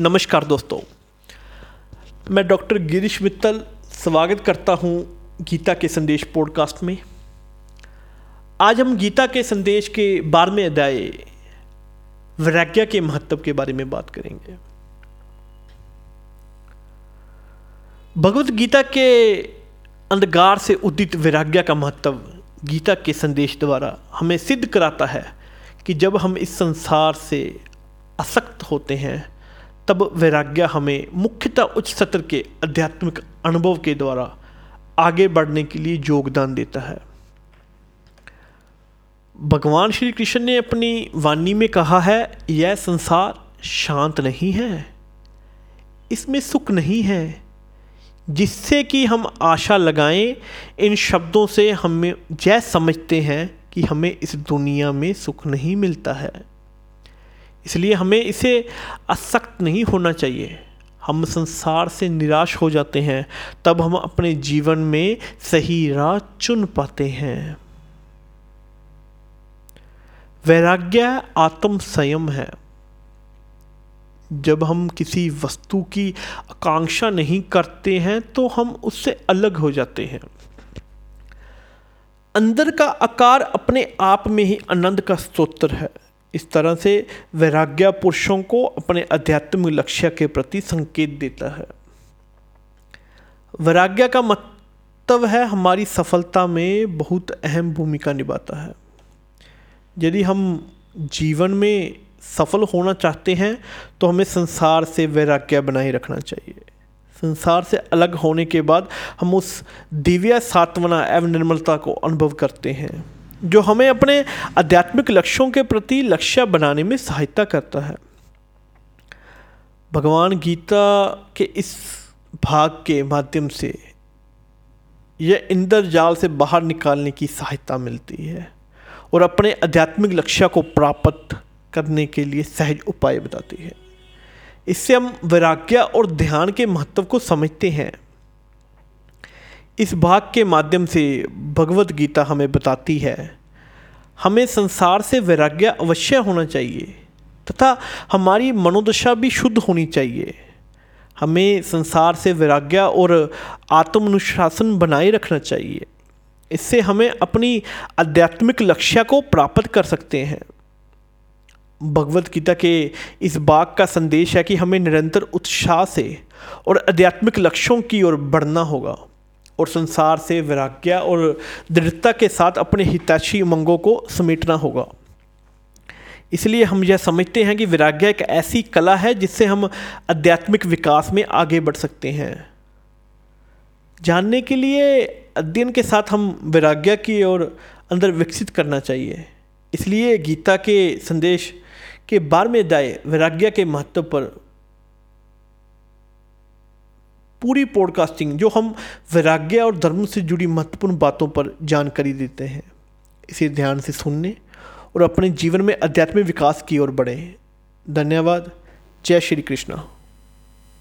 नमस्कार दोस्तों। मैं डॉक्टर गिरीश मित्तल स्वागत करता हूँ गीता के संदेश पॉडकास्ट में। आज हम गीता के संदेश के बारहवें अध्याय वैराग्य के महत्व के बारे में बात करेंगे। भगवत गीता के अंधकार से उदित वैराग्य का महत्व गीता के संदेश द्वारा हमें सिद्ध कराता है कि जब हम इस संसार से असक्त होते हैं तब वैराग्य हमें मुख्यतः उच्च सत्र के आध्यात्मिक अनुभव के द्वारा आगे बढ़ने के लिए योगदान देता है। भगवान श्री कृष्ण ने अपनी वाणी में कहा है, यह संसार शांत नहीं है, इसमें सुख नहीं है। जिससे कि हम आशा लगाएँ, इन शब्दों से हमें यह समझते हैं कि हमें इस दुनिया में सुख नहीं मिलता है। इसलिए हमें इसे असक्त नहीं होना चाहिए। हम संसार से निराश हो जाते हैं, तब हम अपने जीवन में सही राह चुन पाते हैं। वैराग्य आत्म संयम है। जब हम किसी वस्तु की आकांक्षा नहीं करते हैं तो हम उससे अलग हो जाते हैं। अंदर का आकार अपने आप में ही आनंद का स्त्रोत्र है। इस तरह से वैराग्य पुरुषों को अपने आध्यात्मिक लक्ष्य के प्रति संकेत देता है। वैराग्य का मतलब है हमारी सफलता में बहुत अहम भूमिका निभाता है। यदि हम जीवन में सफल होना चाहते हैं तो हमें संसार से वैराग्य बनाए रखना चाहिए। संसार से अलग होने के बाद हम उस दिव्य सात्वना एवं निर्मलता को अनुभव करते हैं। जो हमें अपने आध्यात्मिक लक्ष्यों के प्रति लक्ष्य बनाने में सहायता करता है। भगवान गीता के इस भाग के माध्यम से यह इंद्र जाल से बाहर निकालने की सहायता मिलती है और अपने आध्यात्मिक लक्ष्य को प्राप्त करने के लिए सहज उपाय बताती है। इससे हम वैराग्य और ध्यान के महत्व को समझते हैं। इस भाग के माध्यम से भगवत गीता हमें बताती है। हमें संसार से वैराग्य अवश्य होना चाहिए तथा हमारी मनोदशा भी शुद्ध होनी चाहिए। हमें संसार से वैराग्य और आत्मानुशासन बनाए रखना चाहिए। इससे हमें अपनी आध्यात्मिक लक्ष्य को प्राप्त कर सकते हैं। भगवत गीता के इस बाग का संदेश है कि हमें निरंतर उत्साह से और आध्यात्मिक लक्ष्यों की ओर बढ़ना होगा। और संसार से वैराग्य और दृढ़ता के साथ अपने हितैषी उमंगों को समेटना होगा। इसलिए हम यह समझते हैं कि वैराग्य एक ऐसी कला है जिससे हम आध्यात्मिक विकास में आगे बढ़ सकते हैं। जानने के लिए अध्ययन के साथ हम वैराग्य की ओर अंदर विकसित करना चाहिए। इसलिए गीता के संदेश के बारहवें अध्याय वैराग्य के महत्व पर पूरी पॉडकास्टिंग जो हम वैराग्य और धर्म से जुड़ी महत्वपूर्ण बातों पर जानकारी देते हैं, इसे ध्यान से सुनने और अपने जीवन में आध्यात्मिक विकास की ओर बढ़ें। धन्यवाद। जय श्री कृष्णा।